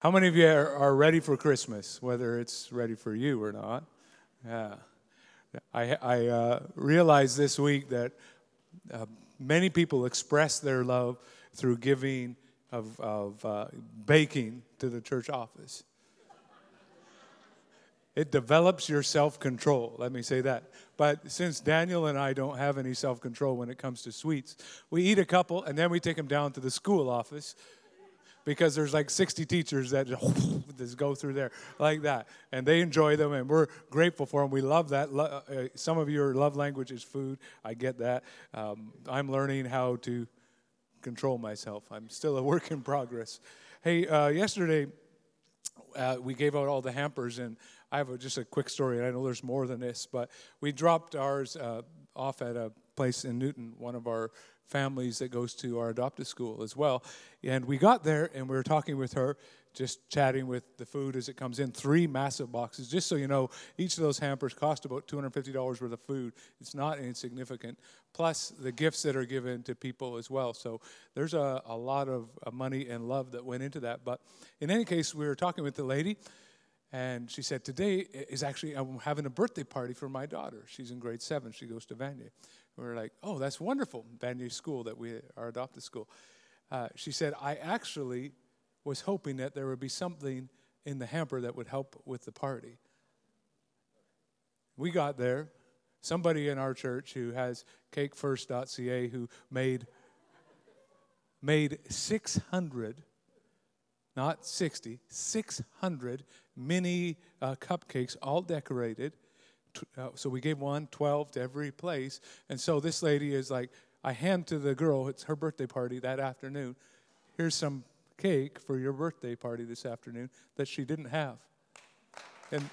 How many of you are, ready for Christmas, whether it's ready for you or not? Yeah. I, I uh, realized this week that uh, many people express their love through giving of, of uh, baking to the church office. It develops your self control, let me say that. But since Daniel and I don't have any self control when it comes to sweets, we eat a couple and then we take them down to the school office because there's like 60 teachers that just go through there like that. And they enjoy them and we're grateful for them we love that. Uh, some of your love language is food. I get that. Um, i'm learning how to control myself. I'm still a work in progress. Hey uh, yesterday uh, we gave out all the hampers and i have a, just a quick story i know there's more than this but we dropped ours uh, off at a place in newton one of our families that goes to our adopted school as well. And we got there and we were talking with her, just chatting with the food as it comes in. Three massive boxes. Just so you know, each of those hampers cost about $250 worth of food. It's not insignificant. Plus the gifts that are given to people as well. So there's a, a lot of money and love that went into that. But in any case, we were talking with the lady. And she said, Today is actually, I'm having a birthday party for my daughter. She's in grade seven. She goes to Vanier. We are like, oh, that's wonderful, That new School, that we our adopted school. Uh, she said, I actually was hoping that there would be something in the hamper that would help with the party. We got there. Somebody in our church who has cakefirst.ca who made made 600 not 60 600 mini uh, cupcakes all decorated uh, so we gave one, 12 to every place. And so this lady is like, I hand to the girl, it's her birthday party that afternoon. Here's some cake for your birthday party this afternoon that she didn't have. And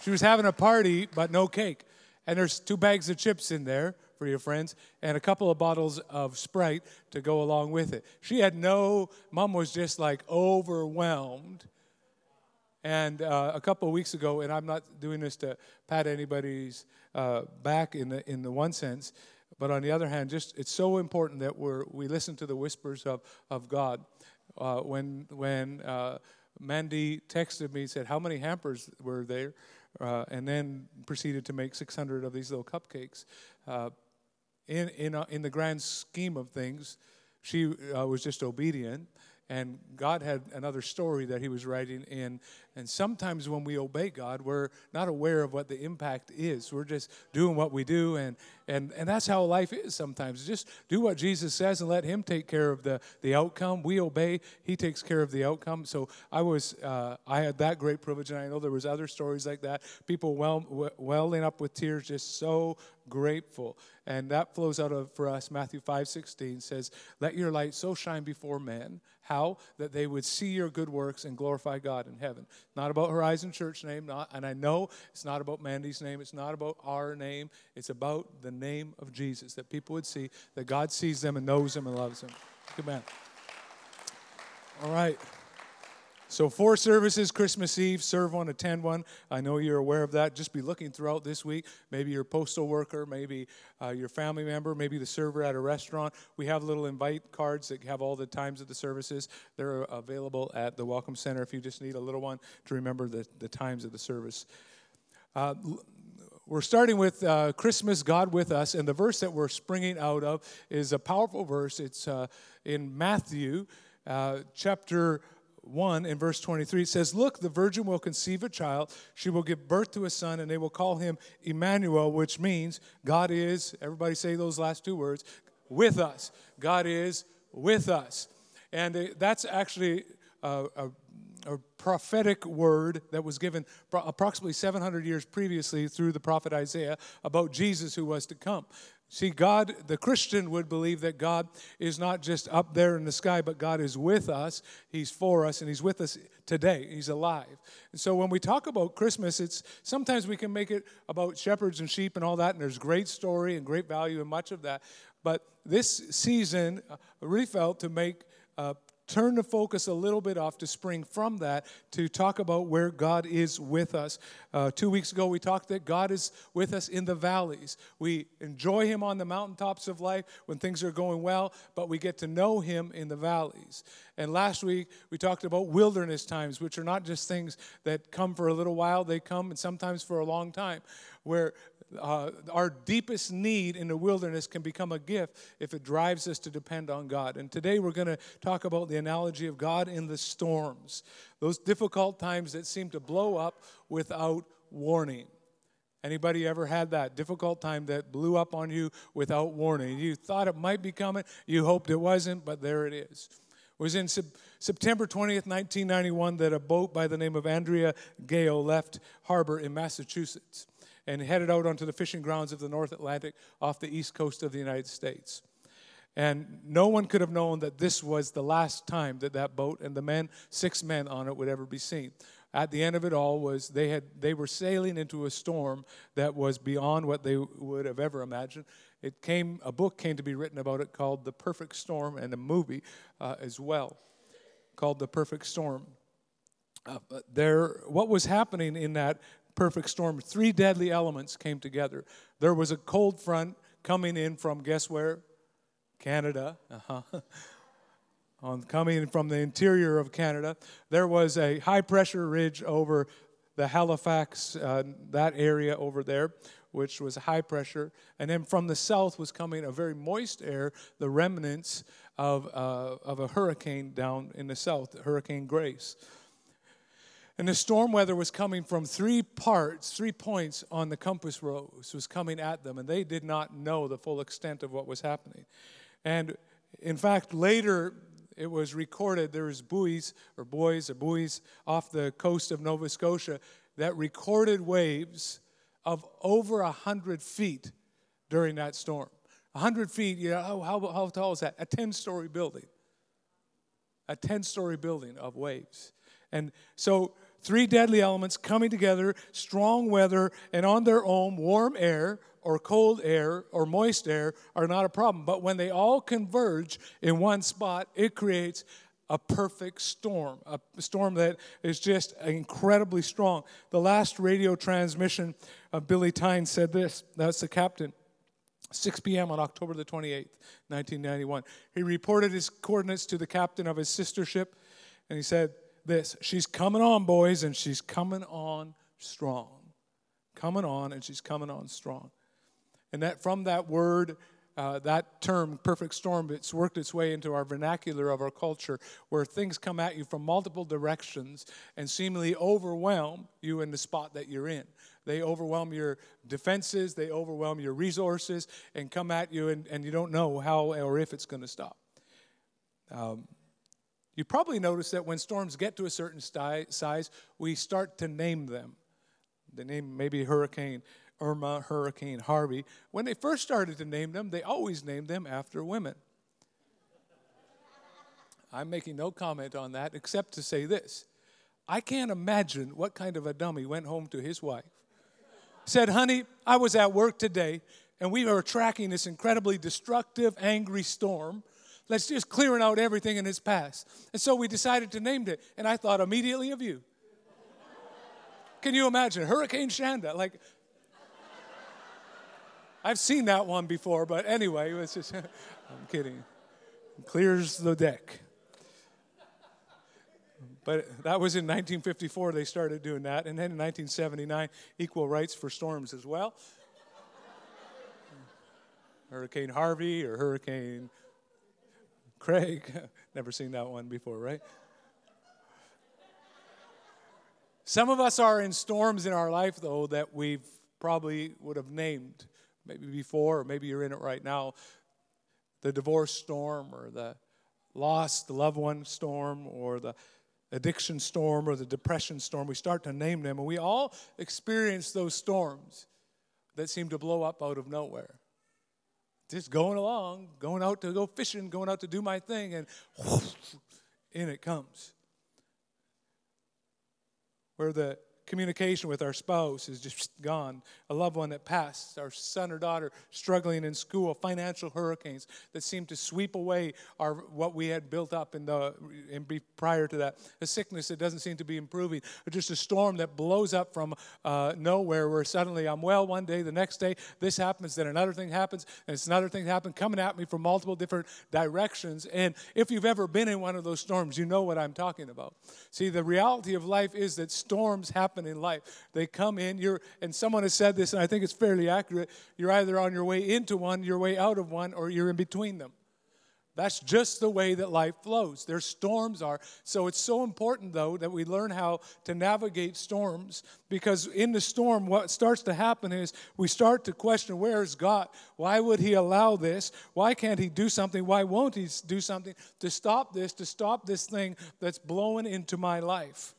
she was having a party, but no cake. And there's two bags of chips in there for your friends and a couple of bottles of Sprite to go along with it. She had no, mom was just like overwhelmed and uh, a couple of weeks ago, and I'm not doing this to pat anybody's uh, back in the in the one sense, but on the other hand, just it's so important that we we listen to the whispers of of God. Uh, when when uh, Mandy texted me, said how many hampers were there, uh, and then proceeded to make 600 of these little cupcakes. Uh, in in in the grand scheme of things, she was just obedient and God had another story that He was writing in. And sometimes when we obey God, we're not aware of what the impact is. We're just doing what we do, and and and that's how life is sometimes. Just do what Jesus says and let Him take care of the the outcome. We obey; He takes care of the outcome. So I was uh, I had that great privilege, and I know there was other stories like that. People well welling up with tears, just so grateful. And that flows out of for us Matthew 5:16 says, "Let your light so shine before men how that they would see your good works and glorify God in heaven." Not about Horizon Church name, not and I know it's not about Mandy's name, it's not about our name, it's about the name of Jesus that people would see that God sees them and knows them and loves them. Amen. All right. So, four services Christmas Eve, serve one, attend one. I know you're aware of that. Just be looking throughout this week. Maybe your postal worker, maybe uh, your family member, maybe the server at a restaurant. We have little invite cards that have all the times of the services. They're available at the Welcome Center if you just need a little one to remember the, the times of the service. Uh, we're starting with uh, Christmas, God with us, and the verse that we're springing out of is a powerful verse. It's uh, in Matthew uh, chapter 1 in verse 23 it says look the virgin will conceive a child. She will give birth to a son and they will call him emmanuel which means god is everybody say those last two words with us. God is with us. And that's actually a, a, a prophetic word that was given approximately 700 years previously through the prophet isaiah about jesus who was to come See, God, the Christian would believe that God is not just up there in the sky, but God is with us. He's for us, and He's with us today. He's alive. And so when we talk about Christmas, it's sometimes we can make it about shepherds and sheep and all that, and there's great story and great value and much of that. But this season, I uh, really felt to make uh, turn the focus a little bit off to spring from that to talk about where God is with us. Uh, two weeks ago, we talked that God is with us in the valleys. We enjoy Him on the mountaintops of life when things are going well, but we get to know Him in the valleys. And last week, we talked about wilderness times, which are not just things that come for a little while, they come and sometimes for a long time, where uh, our deepest need in the wilderness can become a gift if it drives us to depend on God. And today we're going to talk about the analogy of God in the storms, those difficult times that seem to blow up without warning. Anybody ever had that difficult time that blew up on you without warning? You thought it might be coming, you hoped it wasn't, but there it is. It was in September 20th, 1991, that a boat by the name of Andrea Gail left harbor in Massachusetts and headed out onto the fishing grounds of the North Atlantic off the east coast of the United States. And no one could have known that this was the last time that that boat and the men, six men on it, would ever be seen. At the end of it all was they had they were sailing into a storm that was beyond what they would have ever imagined. It came a book came to be written about it called The Perfect Storm and a movie uh, as well called The Perfect Storm. Uh, there, what was happening in that perfect storm. Three deadly elements came together. There was a cold front coming in from, guess where? Canada. Uh-huh. On coming from the interior of Canada, there was a high pressure ridge over the Halifax, uh, that area over there, which was high pressure. And then from the south was coming a very moist air, the remnants of, uh, of a hurricane down in the south, Hurricane Grace. And the storm weather was coming from three parts, three points on the compass rose was coming at them, and they did not know the full extent of what was happening. And in fact, later it was recorded there was buoys or buoys or buoys off the coast of Nova Scotia that recorded waves of over a hundred feet during that storm. A hundred feet, you know, how, how, how tall is that? A 10 story building. A 10 story building of waves. And so three deadly elements coming together, strong weather, and on their own, warm air or cold air or moist air are not a problem. But when they all converge in one spot, it creates a perfect storm, a storm that is just incredibly strong. The last radio transmission of Billy Tyne said this that's the captain. 6 p.m. on October the 28th, 1991. He reported his coordinates to the captain of his sister ship, and he said, this she's coming on, boys, and she's coming on strong. Coming on, and she's coming on strong. And that from that word, uh, that term, perfect storm, it's worked its way into our vernacular of our culture where things come at you from multiple directions and seemingly overwhelm you in the spot that you're in. They overwhelm your defenses, they overwhelm your resources, and come at you, and, and you don't know how or if it's going to stop. Um, you probably notice that when storms get to a certain size, we start to name them. The name maybe Hurricane Irma, Hurricane Harvey. When they first started to name them, they always named them after women. I'm making no comment on that except to say this. I can't imagine what kind of a dummy went home to his wife. Said, honey, I was at work today and we were tracking this incredibly destructive, angry storm Let's just clearing out everything in its past. And so we decided to name it, and I thought immediately of you. Can you imagine? Hurricane Shanda. Like, I've seen that one before, but anyway, it's just, I'm kidding. Clears the deck. But that was in 1954, they started doing that. And then in 1979, equal rights for storms as well. Hurricane Harvey or Hurricane Craig, never seen that one before, right? Some of us are in storms in our life, though, that we've probably would have named maybe before, or maybe you're in it right now. The divorce storm, or the lost loved one storm, or the addiction storm, or the depression storm. We start to name them, and we all experience those storms that seem to blow up out of nowhere just going along, going out to go fishing, going out to do my thing, and whoosh, in it comes. Where the communication with our spouse is just gone, a loved one that passed, our son or daughter struggling in school, financial hurricanes that seem to sweep away our what we had built up in the in prior to that, a sickness that doesn't seem to be improving, or just a storm that blows up from uh, nowhere where suddenly I'm well one day, the next day this happens, then another thing happens, and it's another thing happens coming at me from multiple different directions. And if you've ever been in one of those storms, you know what I'm talking about. See, the reality of life is that storms happen in life. They come in, you're, and someone has said this, and I think it's fairly accurate. You're either on your way into one, your way out of one, or you're in between them. That's just the way that life flows. Their storms are. So it's so important, though, that we learn how to navigate storms because in the storm, what starts to happen is we start to question where is God? Why would He allow this? Why can't He do something? Why won't He do something to stop this, to stop this thing that's blowing into my life?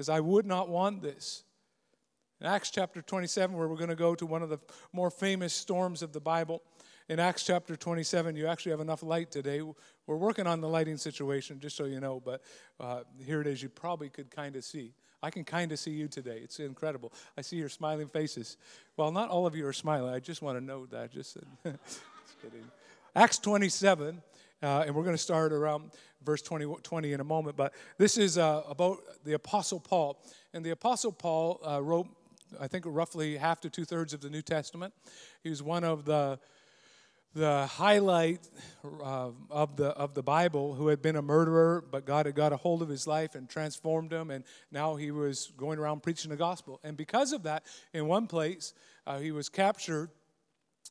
Because I would not want this. In Acts chapter 27, where we're going to go to one of the more famous storms of the Bible, in Acts chapter 27, you actually have enough light today. We're working on the lighting situation, just so you know, but uh, here it is. You probably could kind of see. I can kind of see you today. It's incredible. I see your smiling faces. Well, not all of you are smiling. I just want to know that. Just, just kidding. Acts 27, uh, and we're going to start around verse 20, 20 in a moment. But this is uh, about the Apostle Paul. And the Apostle Paul uh, wrote, I think, roughly half to two thirds of the New Testament. He was one of the the highlight uh, of the of the Bible, who had been a murderer, but God had got a hold of his life and transformed him, and now he was going around preaching the gospel. And because of that, in one place, uh, he was captured,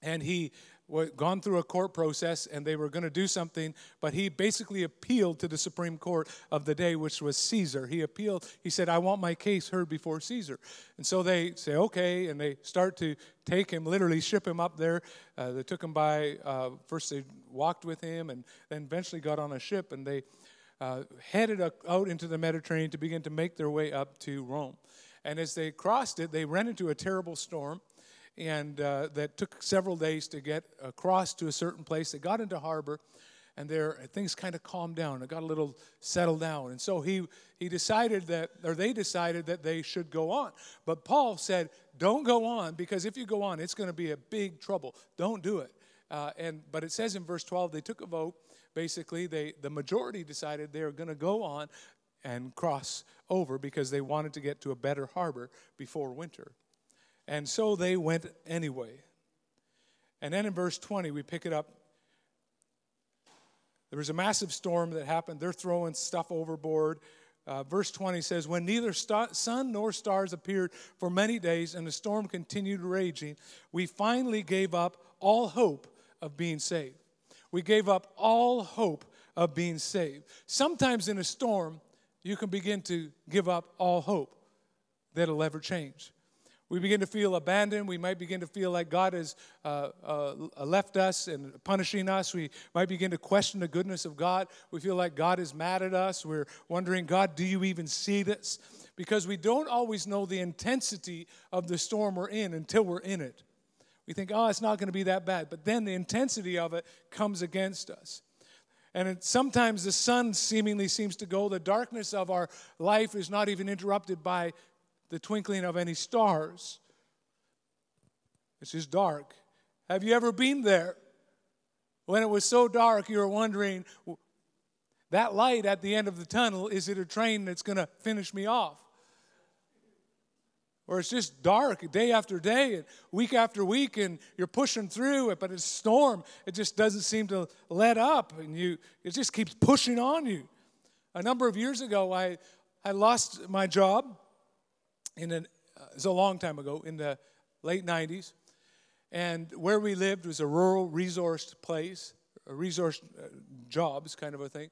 and he gone through a court process and they were going to do something, but he basically appealed to the Supreme Court of the day, which was Caesar. He appealed, he said, I want my case heard before Caesar. And so they say, okay, and they start to take him, literally ship him up there. Uh, they took him by, uh, first they walked with him and then eventually got on a ship and they uh, headed out into the Mediterranean to begin to make their way up to Rome. And as they crossed it, they ran into a terrible storm and uh, that took several days to get across to a certain place. They got into harbor, and there things kind of calmed down. It got a little settled down, and so he he decided that, or they decided that they should go on. But Paul said, "Don't go on because if you go on, it's going to be a big trouble. Don't do it." Uh, and but it says in verse 12 they took a vote. Basically, they the majority decided they were going to go on and cross over because they wanted to get to a better harbor before winter. And so they went anyway. And then in verse 20, we pick it up. There was a massive storm that happened. They're throwing stuff overboard. Uh, verse 20 says, When neither sun nor stars appeared for many days and the storm continued raging, we finally gave up all hope of being saved. We gave up all hope of being saved. Sometimes in a storm, you can begin to give up all hope that it'll ever change. We begin to feel abandoned. We might begin to feel like God has uh, uh, left us and punishing us. We might begin to question the goodness of God. We feel like God is mad at us. We're wondering, God, do you even see this? Because we don't always know the intensity of the storm we're in until we're in it. We think, oh, it's not going to be that bad. But then the intensity of it comes against us. And it, sometimes the sun seemingly seems to go. The darkness of our life is not even interrupted by the twinkling of any stars. It's just dark. Have you ever been there? When it was so dark, you were wondering, that light at the end of the tunnel, is it a train that's going to finish me off? Or it's just dark day after day and week after week, and you're pushing through it, but it's storm. It just doesn't seem to let up, and you it just keeps pushing on you. A number of years ago, I, I lost my job in an, uh, it's a long time ago, in the late 90s. And where we lived was a rural resourced place, a resource uh, jobs kind of a thing.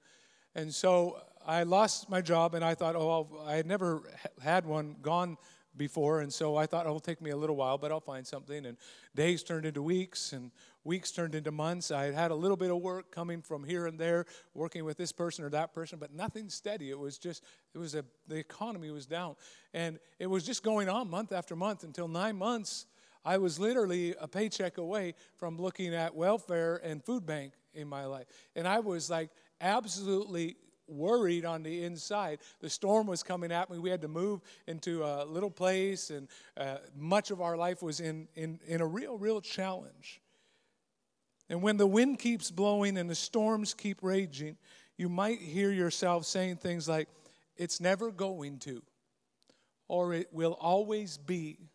And so I lost my job, and I thought, oh, I had never had one gone before, and so I thought oh, it'll take me a little while, but I'll find something. And days turned into weeks, and weeks turned into months. I had had a little bit of work coming from here and there, working with this person or that person, but nothing steady. It was just, it was a, the economy was down. And it was just going on month after month until nine months. I was literally a paycheck away from looking at welfare and food bank in my life. And I was like absolutely worried on the inside. The storm was coming at me. We had to move into a little place, and uh, much of our life was in, in, in a real, real challenge. And when the wind keeps blowing and the storms keep raging, you might hear yourself saying things like, It's never going to, or it will always be.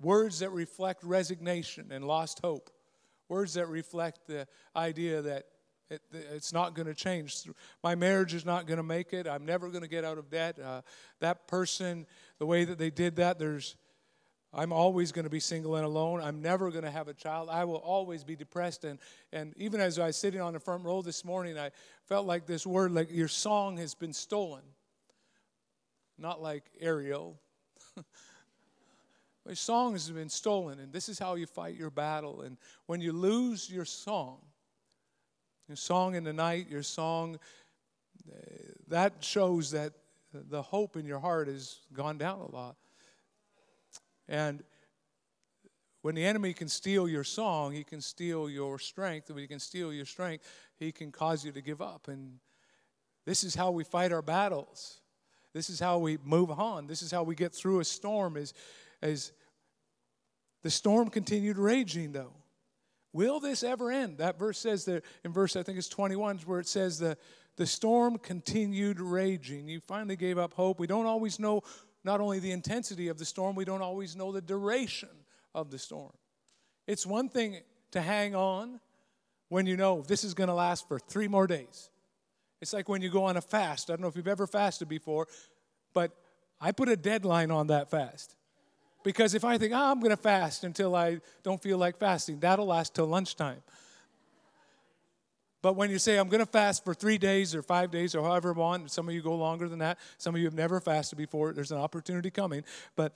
Words that reflect resignation and lost hope. Words that reflect the idea that it, it's not going to change. My marriage is not going to make it. I'm never going to get out of debt. Uh, that person, the way that they did that, there's, I'm always going to be single and alone. I'm never going to have a child. I will always be depressed. And, and even as I was sitting on the front row this morning, I felt like this word, like your song has been stolen. Not like Ariel. My song has been stolen, and this is how you fight your battle. And when you lose your song, your song in the night, your song, that shows that the hope in your heart has gone down a lot. And when the enemy can steal your song, he can steal your strength. When he can steal your strength, he can cause you to give up. And this is how we fight our battles. This is how we move on. This is how we get through a storm as, as the storm continued raging, though. Will this ever end? That verse says that in verse, I think it's 21, where it says the, the storm continued raging. You finally gave up hope. We don't always know not only the intensity of the storm, we don't always know the duration of the storm. It's one thing to hang on when you know this is going to last for three more days. It's like when you go on a fast. I don't know if you've ever fasted before, but I put a deadline on that fast. Because if I think, oh, I'm going to fast until I don't feel like fasting, that'll last till lunchtime. But when you say, I'm going to fast for three days or five days or however long, some of you go longer than that, some of you have never fasted before, there's an opportunity coming. But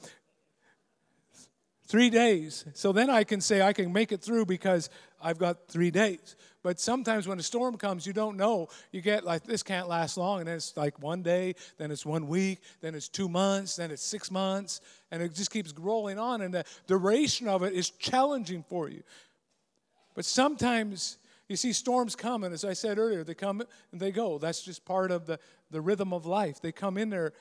three days. So then I can say I can make it through because I've got three days. But sometimes when a storm comes, you don't know. You get like, this can't last long. And then it's like one day, then it's one week, then it's two months, then it's six months. And it just keeps rolling on. And the duration of it is challenging for you. But sometimes you see storms come, and as I said earlier, they come and they go. That's just part of the, the rhythm of life. They come in there.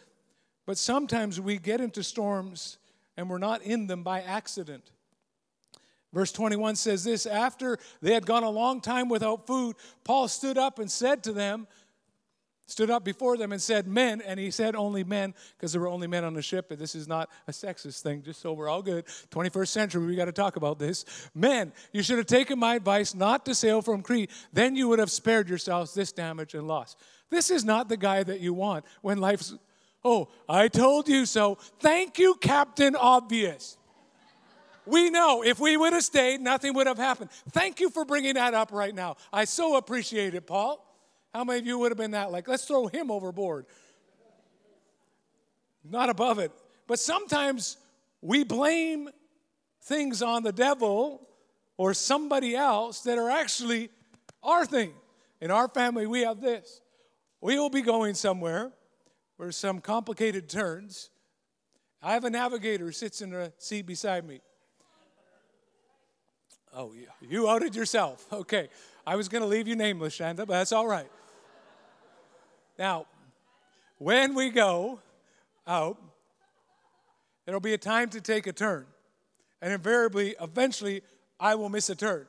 But sometimes we get into storms and we're not in them by accident. Verse 21 says this After they had gone a long time without food, Paul stood up and said to them, stood up before them and said, Men, and he said only men, because there were only men on the ship, and this is not a sexist thing, just so we're all good. 21st century, we got to talk about this. Men, you should have taken my advice not to sail from Crete, then you would have spared yourselves this damage and loss. This is not the guy that you want when life's, oh, I told you so. Thank you, Captain Obvious. We know if we would have stayed, nothing would have happened. Thank you for bringing that up right now. I so appreciate it, Paul. How many of you would have been that? Like, let's throw him overboard. Not above it. But sometimes we blame things on the devil or somebody else that are actually our thing. In our family, we have this. We will be going somewhere where some complicated turns. I have a navigator who sits in a seat beside me. Oh, you outed yourself. Okay. I was going to leave you nameless, Shanda, but that's all right. Now, when we go out, there'll be a time to take a turn. And invariably, eventually, I will miss a turn.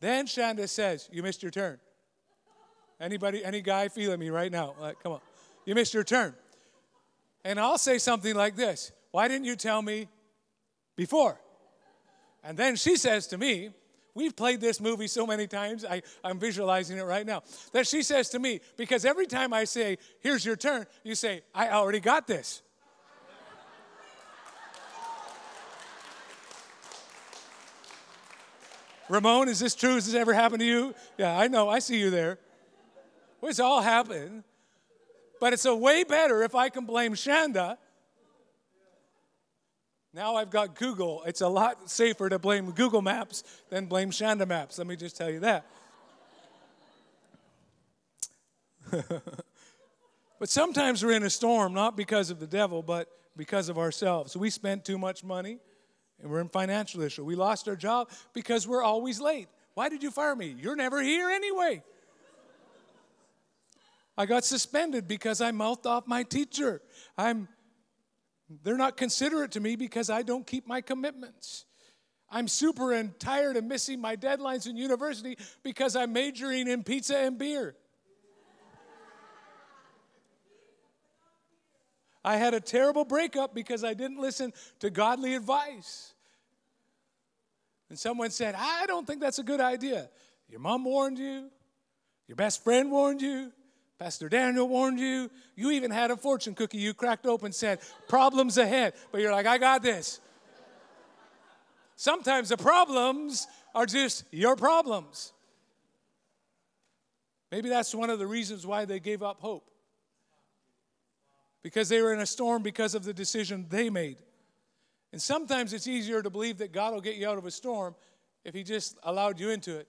Then Shanda says, You missed your turn. Anybody, any guy feeling me right now? Like, come on. You missed your turn. And I'll say something like this Why didn't you tell me before? And then she says to me, We've played this movie so many times, I, I'm visualizing it right now. That she says to me, because every time I say, Here's your turn, you say, I already got this. Ramon, is this true? Has this ever happened to you? Yeah, I know. I see you there. Well, it's all happened. But it's a way better if I can blame Shanda now I've got Google. It's a lot safer to blame Google Maps than blame Shanda Maps. Let me just tell you that. but sometimes we're in a storm, not because of the devil, but because of ourselves. we spent too much money and we're in financial issue. We lost our job because we're always late. Why did you fire me? You're never here anyway. I got suspended because I mouthed off my teacher. I'm they're not considerate to me because I don't keep my commitments. I'm super and tired of missing my deadlines in university because I'm majoring in pizza and beer. I had a terrible breakup because I didn't listen to godly advice. And someone said, I don't think that's a good idea. Your mom warned you, your best friend warned you, Pastor Daniel warned you. You even had a fortune cookie you cracked open said, problems ahead. But you're like, I got this. Sometimes the problems are just your problems. Maybe that's one of the reasons why they gave up hope because they were in a storm because of the decision they made. And sometimes it's easier to believe that God will get you out of a storm if He just allowed you into it.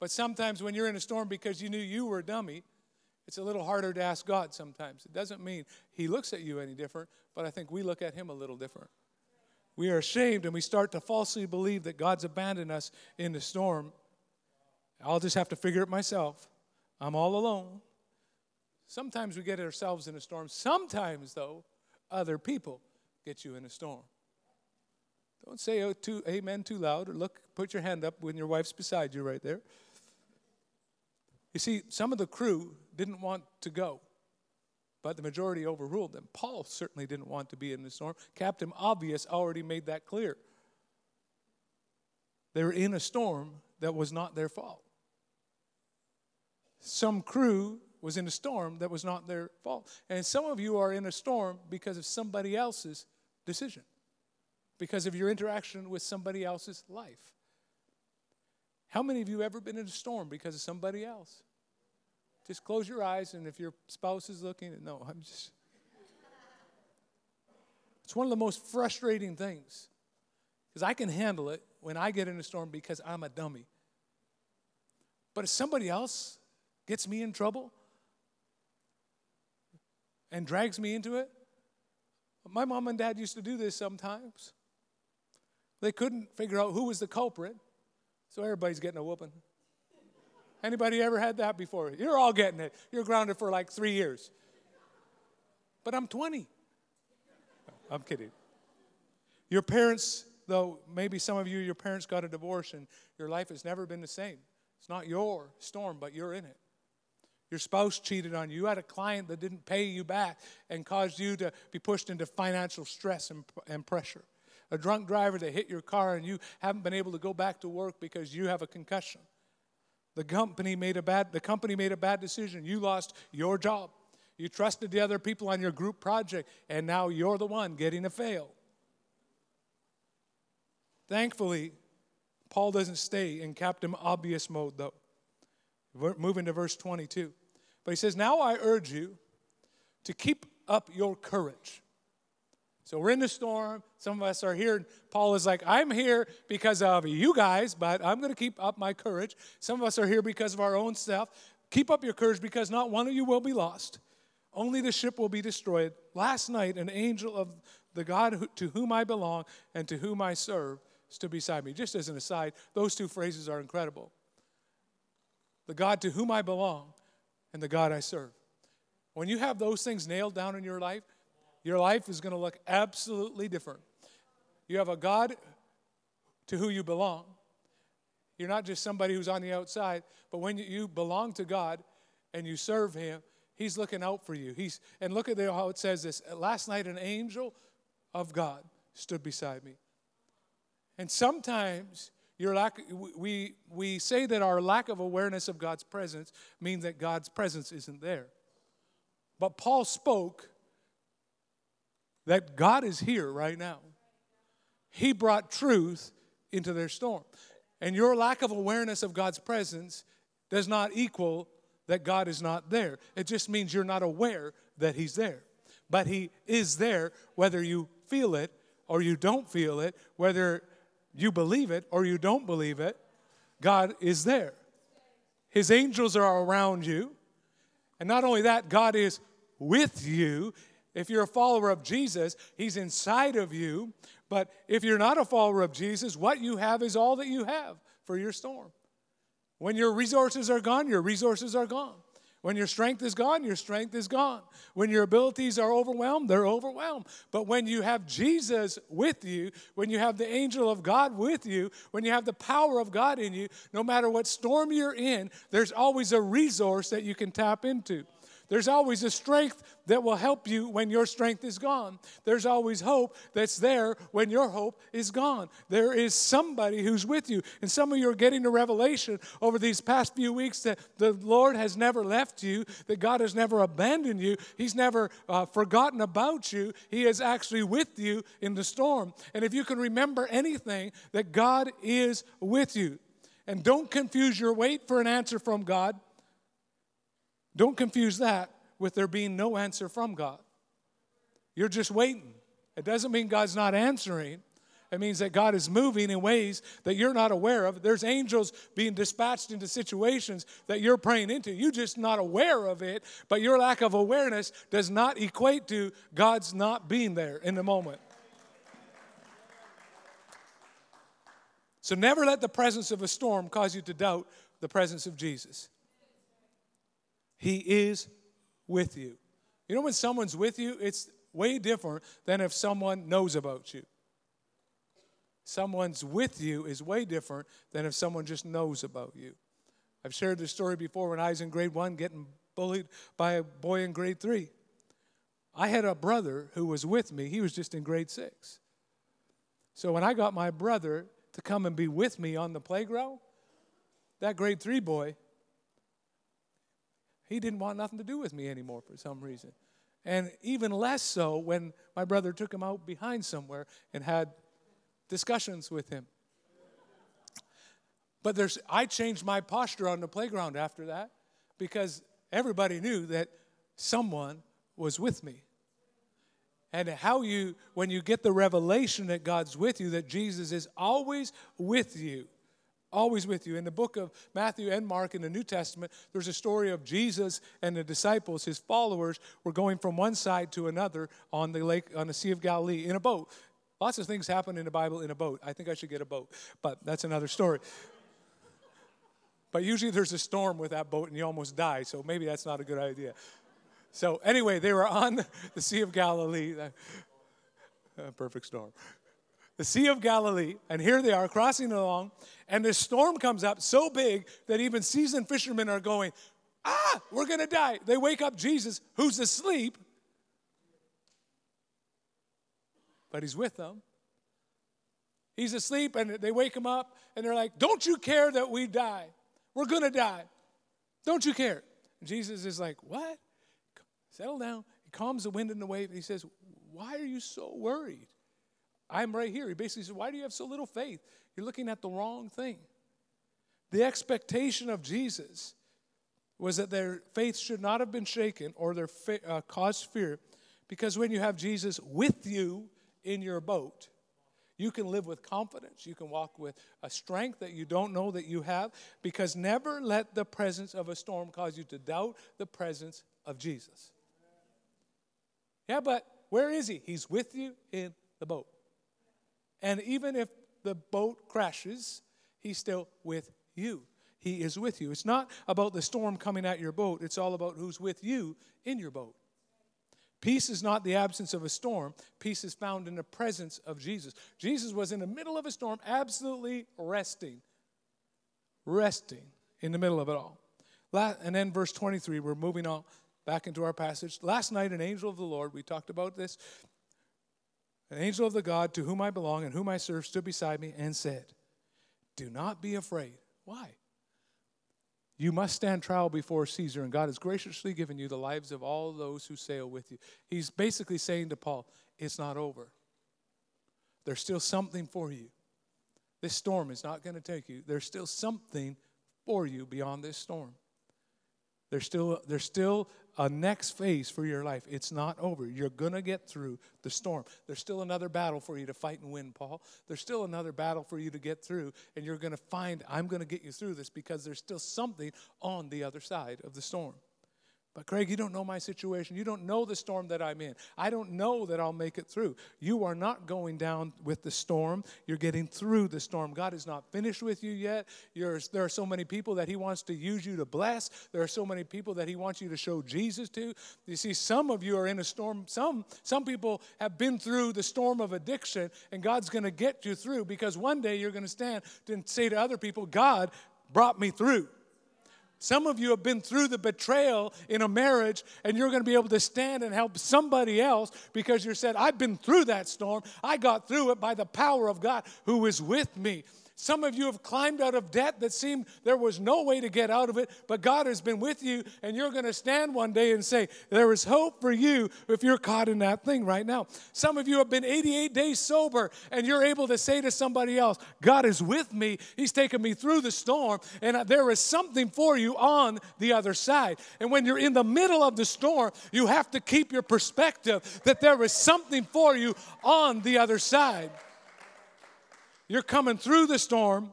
But sometimes when you're in a storm because you knew you were a dummy, it's a little harder to ask God sometimes. It doesn't mean He looks at you any different, but I think we look at Him a little different. We are ashamed and we start to falsely believe that God's abandoned us in the storm. I'll just have to figure it myself. I'm all alone. Sometimes we get ourselves in a storm. Sometimes, though, other people get you in a storm. Don't say oh, too, amen too loud or look, put your hand up when your wife's beside you right there. You see, some of the crew didn't want to go, but the majority overruled them. Paul certainly didn't want to be in the storm. Captain Obvious already made that clear. They were in a storm that was not their fault. Some crew was in a storm that was not their fault. And some of you are in a storm because of somebody else's decision, because of your interaction with somebody else's life. How many of you ever been in a storm because of somebody else? Just close your eyes, and if your spouse is looking, no, I'm just. It's one of the most frustrating things because I can handle it when I get in a storm because I'm a dummy. But if somebody else gets me in trouble, and drags me into it. My mom and dad used to do this sometimes. They couldn't figure out who was the culprit, so everybody's getting a whooping. Anybody ever had that before? You're all getting it. You're grounded for like three years. But I'm 20. I'm kidding. Your parents, though, maybe some of you, your parents got a divorce and your life has never been the same. It's not your storm, but you're in it. Your spouse cheated on you. You had a client that didn't pay you back and caused you to be pushed into financial stress and, and pressure. A drunk driver that hit your car and you haven't been able to go back to work because you have a concussion. The company made a bad, the company made a bad decision. You lost your job. You trusted the other people on your group project, and now you're the one getting a fail. Thankfully, Paul doesn't stay in Captain Obvious mode, though. We're Moving to verse 22. But he says, Now I urge you to keep up your courage. So we're in the storm. Some of us are here. Paul is like, I'm here because of you guys, but I'm going to keep up my courage. Some of us are here because of our own stuff. Keep up your courage because not one of you will be lost. Only the ship will be destroyed. Last night, an angel of the God to whom I belong and to whom I serve stood beside me. Just as an aside, those two phrases are incredible the God to whom I belong, and the God I serve. When you have those things nailed down in your life, your life is going to look absolutely different. You have a God to who you belong. You're not just somebody who's on the outside, but when you belong to God and you serve Him, He's looking out for you. He's and look at how it says this. Last night, an angel of God stood beside me. And sometimes your lack, we, we say that our lack of awareness of God's presence means that God's presence isn't there. But Paul spoke that God is here right now. He brought truth into their storm. And your lack of awareness of God's presence does not equal that God is not there. It just means you're not aware that He's there. But He is there whether you feel it or you don't feel it, whether you believe it or you don't believe it, God is there. His angels are around you. And not only that, God is with you. If you're a follower of Jesus, He's inside of you. But if you're not a follower of Jesus, what you have is all that you have for your storm. When your resources are gone, your resources are gone. When your strength is gone, your strength is gone. When your abilities are overwhelmed, they're overwhelmed. But when you have Jesus with you, when you have the angel of God with you, when you have the power of God in you, no matter what storm you're in, there's always a resource that you can tap into. There's always a strength that will help you when your strength is gone. There's always hope that's there when your hope is gone. There is somebody who's with you. And some of you are getting a revelation over these past few weeks that the Lord has never left you, that God has never abandoned you, He's never uh, forgotten about you. He is actually with you in the storm. And if you can remember anything, that God is with you. And don't confuse your wait for an answer from God don't confuse that with there being no answer from God. You're just waiting. It doesn't mean God's not answering. It means that God is moving in ways that you're not aware of. There's angels being dispatched into situations that you're praying into. You're just not aware of it, but your lack of awareness does not equate to God's not being there in the moment. So never let the presence of a storm cause you to doubt the presence of Jesus. He is with you. You know, when someone's with you, it's way different than if someone knows about you. Someone's with you is way different than if someone just knows about you. I've shared this story before when I was in grade one getting bullied by a boy in grade three. I had a brother who was with me, he was just in grade six. So when I got my brother to come and be with me on the playground, that grade three boy he didn't want nothing to do with me anymore for some reason. And even less so when my brother took him out behind somewhere and had discussions with him. But there's, I changed my posture on the playground after that because everybody knew that someone was with me. And how you, when you get the revelation that God's with you, that Jesus is always with you, always with you. In the book of Matthew and Mark in the New Testament, there's a story of Jesus and the disciples, his followers, were going from one side to another on the lake, on the Sea of Galilee in a boat. Lots of things happen in the Bible in a boat. I think I should get a boat, but that's another story. But usually there's a storm with that boat and you almost die, so maybe that's not a good idea. So, anyway, they were on the Sea of Galilee. A Perfect storm the Sea of Galilee, and here they are crossing along, and this storm comes up so big that even seasoned fishermen are going, Ah, we're gonna die. They wake up Jesus, who's asleep, but he's with them. He's asleep, and they wake him up, and they're like, Don't you care that we die? We're gonna die. Don't you care? And Jesus is like, What? Settle down. He calms the wind and the wave. And he says, Why are you so worried? I'm right here. He basically said, Why do you have so little faith? You're looking at the wrong thing. The expectation of Jesus was that their faith should not have been shaken or their fa- uh, caused fear because when you have Jesus with you in your boat, you can live with confidence. You can walk with a strength that you don't know that you have because never let the presence of a storm cause you to doubt the presence of Jesus. Yeah, but where is he? He's with you in the boat. And even if the boat crashes, he's still with you. He is with you. It's not about the storm coming at your boat, it's all about who's with you in your boat. Peace is not the absence of a storm. Peace is found in the presence of Jesus. Jesus was in the middle of a storm, absolutely resting. Resting in the middle of it all. And then, verse 23, we're moving on back into our passage. Last night, an angel of the Lord, we talked about this, an angel of the God to whom I belong and whom I serve stood beside me and said, Do not be afraid. Why? You must stand trial before Caesar, and God has graciously given you the lives of all those who sail with you. He's basically saying to Paul, It's not over. There's still something for you. This storm is not going to take you. There's still something for you beyond this storm. There's still, there's still a next phase for your life. It's not over. You're going to get through the storm. There's still another battle for you to fight and win, Paul. There's still another battle for you to get through, and you're going to find I'm going to get you through this because there's still something on the other side of the storm. But Craig, you don't know my situation. You don't know the storm that I'm in. I don't know that I'll make it through. You are not going down with the storm. You're getting through the storm. God is not finished with you yet. You're, there are so many people that He wants to use you to bless. There are so many people that He wants you to show Jesus to. You see, some of you are in a storm. Some, some people have been through the storm of addiction, and God's going to get you through because one day you're going to stand and say to other people, God brought me through. Some of you have been through the betrayal in a marriage, and you're going to be able to stand and help somebody else because you said, I've been through that storm. I got through it by the power of God who is with me. Some of you have climbed out of debt that seemed there was no way to get out of it, but God has been with you, and you're going to stand one day and say, There is hope for you if you're caught in that thing right now. Some of you have been 88 days sober, and you're able to say to somebody else, God is with me. He's taken me through the storm, and there is something for you on the other side. And when you're in the middle of the storm, you have to keep your perspective that there is something for you on the other side. You're coming through the storm,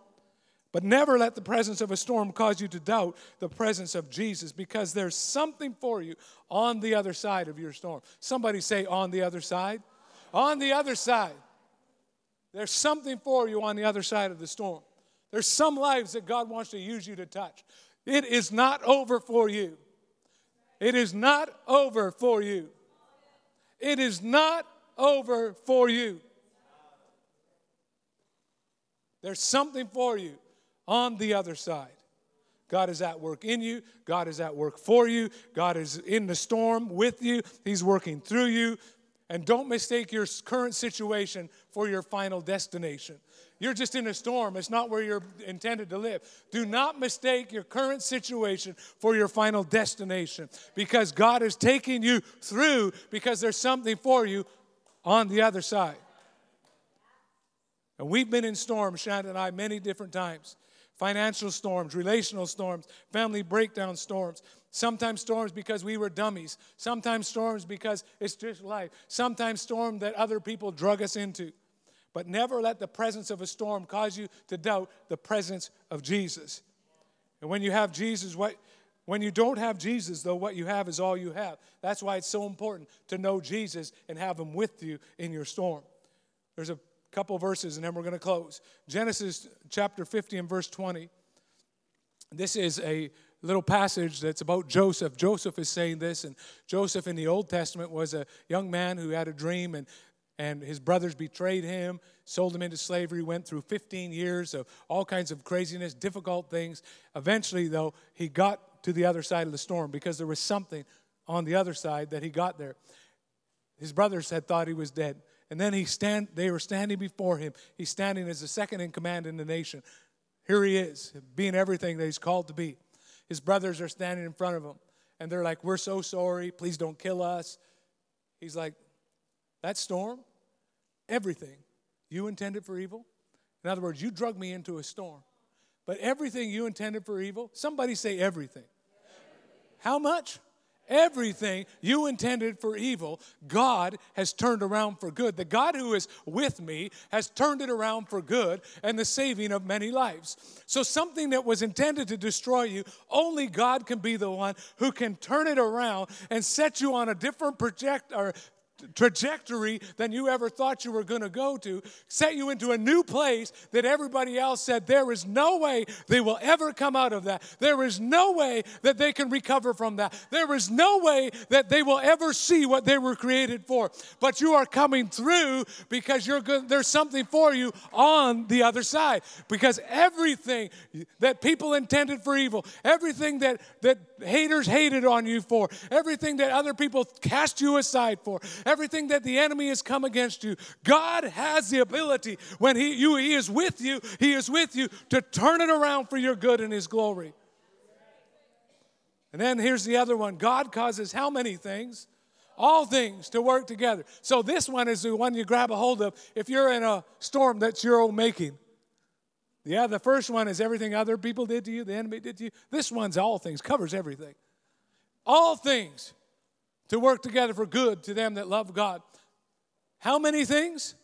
but never let the presence of a storm cause you to doubt the presence of Jesus because there's something for you on the other side of your storm. Somebody say, on the other side. On the other side. There's something for you on the other side of the storm. There's some lives that God wants to use you to touch. It is not over for you. It is not over for you. It is not over for you. There's something for you on the other side. God is at work in you. God is at work for you. God is in the storm with you. He's working through you. And don't mistake your current situation for your final destination. You're just in a storm, it's not where you're intended to live. Do not mistake your current situation for your final destination because God is taking you through because there's something for you on the other side. And we've been in storms, Shannon and I, many different times financial storms, relational storms, family breakdown storms. Sometimes storms because we were dummies. Sometimes storms because it's just life. Sometimes storms that other people drug us into. But never let the presence of a storm cause you to doubt the presence of Jesus. And when you have Jesus, what when you don't have Jesus, though, what you have is all you have. That's why it's so important to know Jesus and have him with you in your storm. There's a couple verses and then we're going to close. Genesis chapter 50 and verse 20. This is a little passage that's about Joseph. Joseph is saying this, and Joseph in the Old Testament was a young man who had a dream, and, and his brothers betrayed him, sold him into slavery, went through 15 years of all kinds of craziness, difficult things. Eventually, though, he got to the other side of the storm because there was something on the other side that he got there. His brothers had thought he was dead. And then he stand, they were standing before him. He's standing as the second in command in the nation. Here he is, being everything that he's called to be. His brothers are standing in front of him, and they're like, We're so sorry. Please don't kill us. He's like, That storm, everything you intended for evil. In other words, you drug me into a storm. But everything you intended for evil, somebody say everything. How much? Everything you intended for evil, God has turned around for good. The God who is with me has turned it around for good and the saving of many lives. So, something that was intended to destroy you, only God can be the one who can turn it around and set you on a different project or trajectory than you ever thought you were going to go to, set you into a new place that everybody else said there is no way they will ever come out of that. There is no way that they can recover from that. There is no way that they will ever see what they were created for. But you are coming through because you're good, there's something for you on the other side. Because everything that people intended for evil, everything that, that haters hated on you for, everything that other people cast you aside for, that the enemy has come against you. God has the ability when he, you, he is with you, He is with you to turn it around for your good and His glory. And then here's the other one God causes how many things? All things to work together. So this one is the one you grab a hold of if you're in a storm that's your own making. Yeah, the first one is everything other people did to you, the enemy did to you. This one's all things, covers everything. All things to work together for good to them that love God. How many things?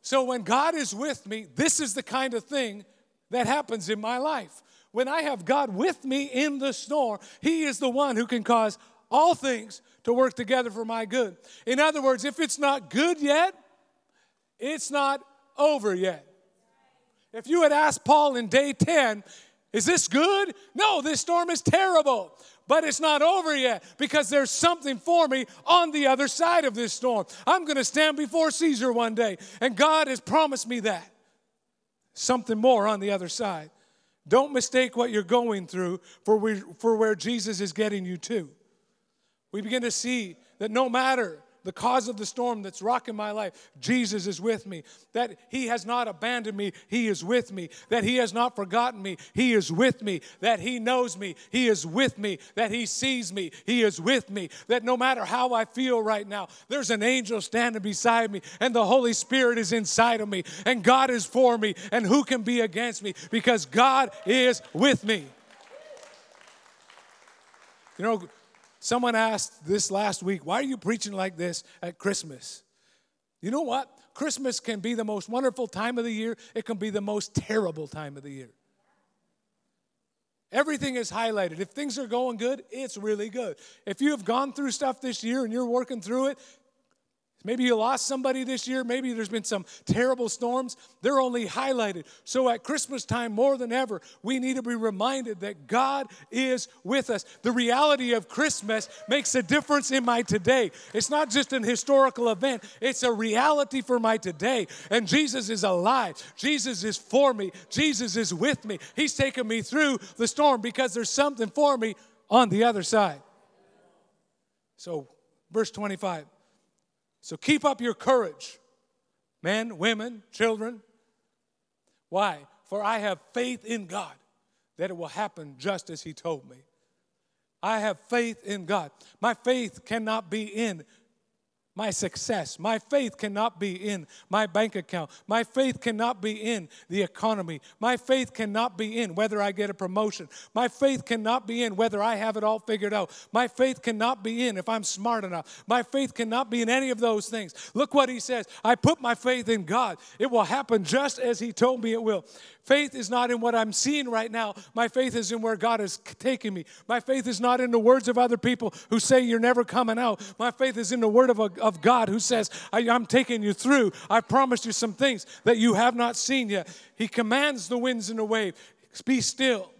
So when God is with me, this is the kind of thing that happens in my life. when I have God with me in the storm, He is the one who can cause all things to work together for my good. In other words, if it's not good yet, it's not over yet. If you had asked Paul in day 10, is this good? No, this storm is terrible. But it's not over yet because there's something for me on the other side of this storm. I'm going to stand before Caesar one day, and God has promised me that. Something more on the other side. Don't mistake what you're going through for, for where Jesus is getting you to. We begin to see that no matter the cause of the storm that's rocking my life, Jesus is with me. That He has not abandoned me, He is with me. That He has not forgotten me, He is with me. That He knows me, He is with me. That He sees me, He is with me. That no matter how I feel right now, there's an angel standing beside me, and the Holy Spirit is inside of me, and God is for me, and who can be against me? Because God is with me. You know, Someone asked this last week, why are you preaching like this at Christmas? You know what? Christmas can be the most wonderful time of the year, it can be the most terrible time of the year. Everything is highlighted. If things are going good, it's really good. If you have gone through stuff this year and you're working through it, Maybe you lost somebody this year. Maybe there's been some terrible storms. They're only highlighted. So at Christmas time, more than ever, we need to be reminded that God is with us. The reality of Christmas makes a difference in my today. It's not just an historical event, it's a reality for my today. And Jesus is alive. Jesus is for me. Jesus is with me. He's taken me through the storm because there's something for me on the other side. So, verse 25. So keep up your courage, men, women, children. Why? For I have faith in God that it will happen just as He told me. I have faith in God. My faith cannot be in my success. My faith cannot be in my bank account. My faith cannot be in the economy. My faith cannot be in whether I get a promotion. My faith cannot be in whether I have it all figured out. My faith cannot be in if I'm smart enough. My faith cannot be in any of those things. Look what he says I put my faith in God. It will happen just as he told me it will. Faith is not in what I'm seeing right now. My faith is in where God is taking me. My faith is not in the words of other people who say you're never coming out. My faith is in the word of, a, of God who says, I, am taking you through. I promised you some things that you have not seen yet. He commands the winds and the wave, be still.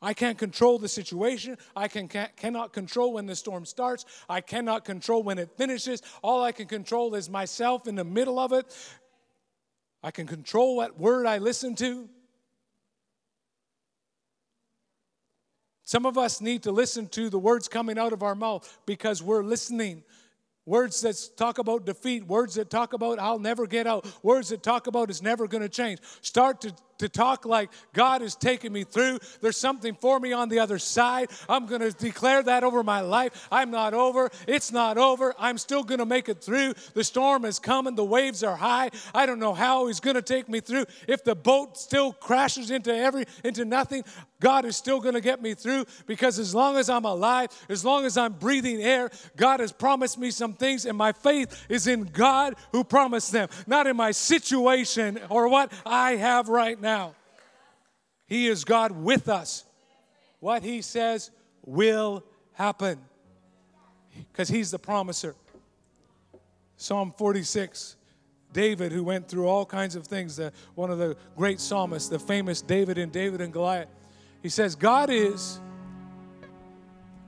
I can't control the situation. I can, can, cannot control when the storm starts. I cannot control when it finishes. All I can control is myself in the middle of it. I can control what word I listen to. Some of us need to listen to the words coming out of our mouth because we're listening. Words that talk about defeat, words that talk about I'll never get out, words that talk about it's never going to change. Start to to talk like God is taking me through. There's something for me on the other side. I'm going to declare that over my life. I'm not over. It's not over. I'm still going to make it through. The storm is coming. The waves are high. I don't know how He's going to take me through. If the boat still crashes into every into nothing, God is still going to get me through because as long as I'm alive, as long as I'm breathing air, God has promised me some things, and my faith is in God who promised them, not in my situation or what I have right now now. He is God with us. What He says will happen because He's the promiser. Psalm 46. David, who went through all kinds of things, the, one of the great psalmists, the famous David and David and Goliath, he says, God is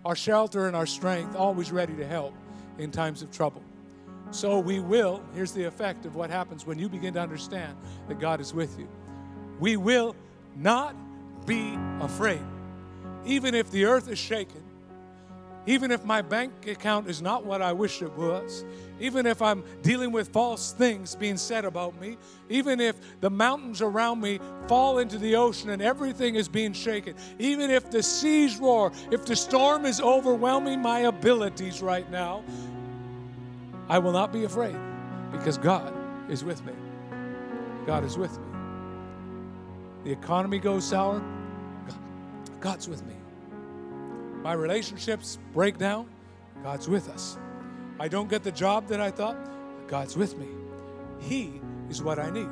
our shelter and our strength, always ready to help in times of trouble. So we will, here's the effect of what happens when you begin to understand that God is with you we will not be afraid. Even if the earth is shaken, even if my bank account is not what I wish it was, even if I'm dealing with false things being said about me, even if the mountains around me fall into the ocean and everything is being shaken, even if the seas roar, if the storm is overwhelming my abilities right now, I will not be afraid because God is with me. God is with me the economy goes sour, God's with me. My relationships break down, God's with us. I don't get the job that I thought, God's with me. He is what I need.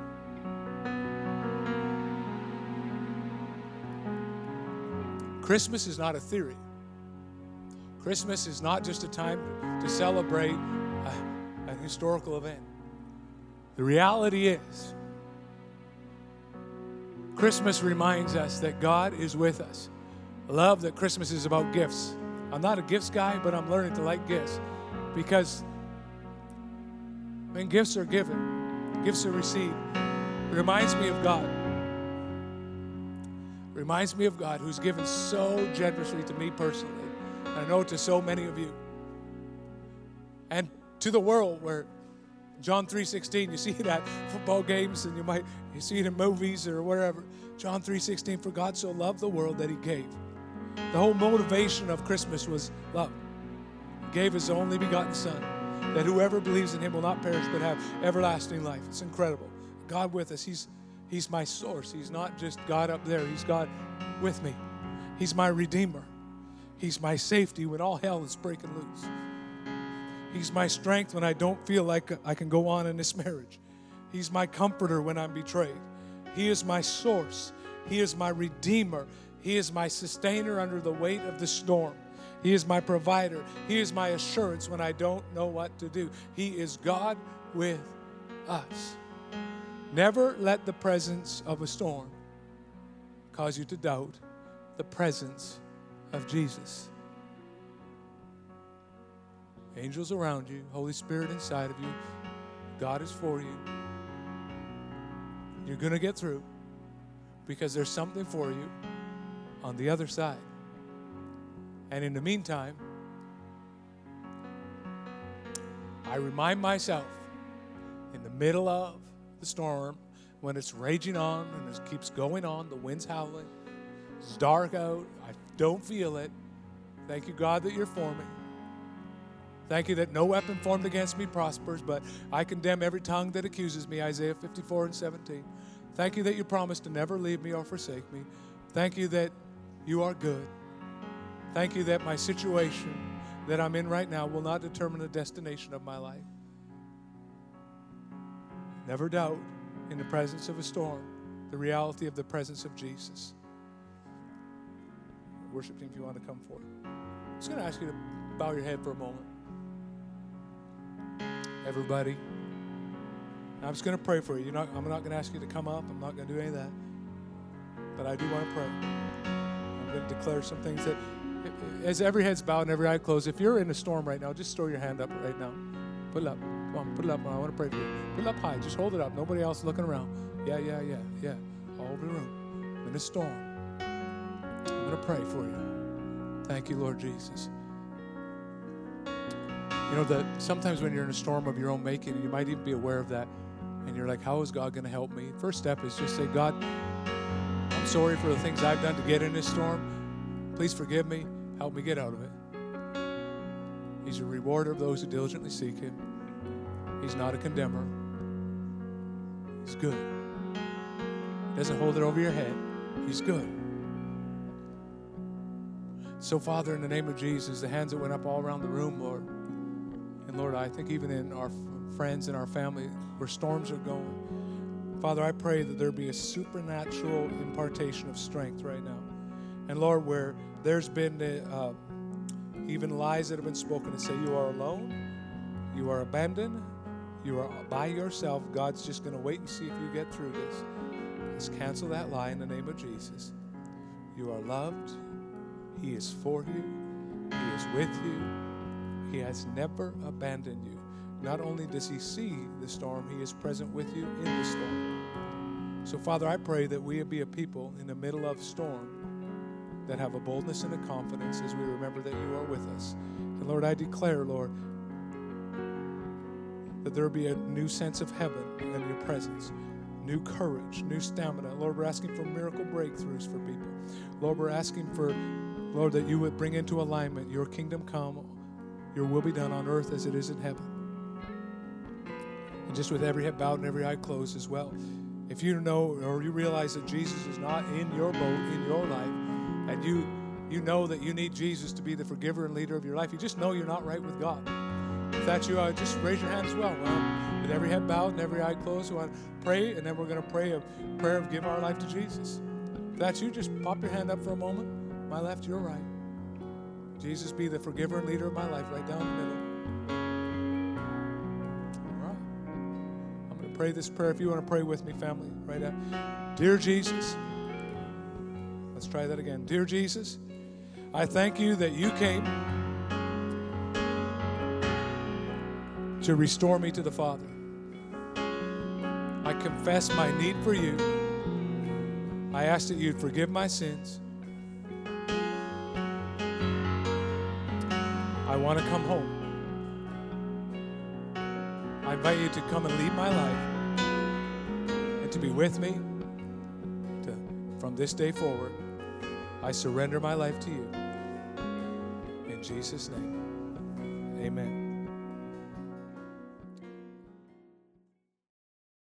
Christmas is not a theory. Christmas is not just a time to celebrate a, a historical event. The reality is, Christmas reminds us that God is with us. I love that Christmas is about gifts. I'm not a gifts guy, but I'm learning to like gifts because when gifts are given, gifts are received. It reminds me of God. It reminds me of God who's given so generously to me personally. And I know to so many of you. And to the world where John 3:16, you see that football games and you might you see it in movies or wherever. John 3:16, for God so loved the world that he gave. The whole motivation of Christmas was love. He gave his only begotten son that whoever believes in him will not perish but have everlasting life. It's incredible. God with us. He's he's my source. He's not just God up there. He's God with me. He's my redeemer. He's my safety when all hell is breaking loose. He's my strength when I don't feel like I can go on in this marriage. He's my comforter when I'm betrayed. He is my source. He is my redeemer. He is my sustainer under the weight of the storm. He is my provider. He is my assurance when I don't know what to do. He is God with us. Never let the presence of a storm cause you to doubt the presence of Jesus. Angels around you, Holy Spirit inside of you, God is for you. You're going to get through because there's something for you on the other side. And in the meantime, I remind myself in the middle of the storm, when it's raging on and it keeps going on, the wind's howling, it's dark out, I don't feel it. Thank you, God, that you're for me. Thank you that no weapon formed against me prospers, but I condemn every tongue that accuses me, Isaiah 54 and 17. Thank you that you promised to never leave me or forsake me. Thank you that you are good. Thank you that my situation that I'm in right now will not determine the destination of my life. Never doubt in the presence of a storm the reality of the presence of Jesus. Worship team, if you want to come forward. I'm just going to ask you to bow your head for a moment. Everybody. I'm just going to pray for you. Not, I'm not going to ask you to come up. I'm not going to do any of that. But I do want to pray. I'm going to declare some things that, as every head's bowed and every eye closed, if you're in a storm right now, just throw your hand up right now. Put it up. Come on, put it up. I want to pray for you. Put it up high. Just hold it up. Nobody else looking around. Yeah, yeah, yeah, yeah. All over the room. I'm in a storm. I'm going to pray for you. Thank you, Lord Jesus. You know that sometimes when you're in a storm of your own making, you might even be aware of that, and you're like, "How is God going to help me?" First step is just say, "God, I'm sorry for the things I've done to get in this storm. Please forgive me. Help me get out of it." He's a rewarder of those who diligently seek Him. He's not a condemner. He's good. He doesn't hold it over your head. He's good. So, Father, in the name of Jesus, the hands that went up all around the room, Lord, and Lord, I think even in our friends and our family where storms are going, Father, I pray that there be a supernatural impartation of strength right now. And Lord, where there's been uh, even lies that have been spoken to say you are alone, you are abandoned, you are by yourself, God's just going to wait and see if you get through this. Let's cancel that lie in the name of Jesus. You are loved. He is for you. He is with you. He has never abandoned you. Not only does He see the storm, He is present with you in the storm. So, Father, I pray that we be a people in the middle of storm that have a boldness and a confidence as we remember that you are with us. And Lord, I declare, Lord, that there be a new sense of heaven in your presence, new courage, new stamina. Lord, we're asking for miracle breakthroughs for people. Lord, we're asking for, Lord, that you would bring into alignment your kingdom come, your will be done on earth as it is in heaven. And just with every head bowed and every eye closed as well. If you know or you realize that Jesus is not in your boat, in your life, and you you know that you need Jesus to be the forgiver and leader of your life, you just know you're not right with God. If that's you, uh, just raise your hand as well. With every head bowed and every eye closed, we want to pray, and then we're going to pray a prayer of give our life to Jesus. If that's you, just pop your hand up for a moment. my left, your right. Jesus, be the forgiver and leader of my life right down the middle. All right. I'm going to pray this prayer. If you want to pray with me, family, right now. Dear Jesus, let's try that again. Dear Jesus, I thank you that you came to restore me to the Father. I confess my need for you. I ask that you'd forgive my sins. Want to come home. I invite you to come and lead my life and to be with me to, from this day forward. I surrender my life to you. In Jesus' name.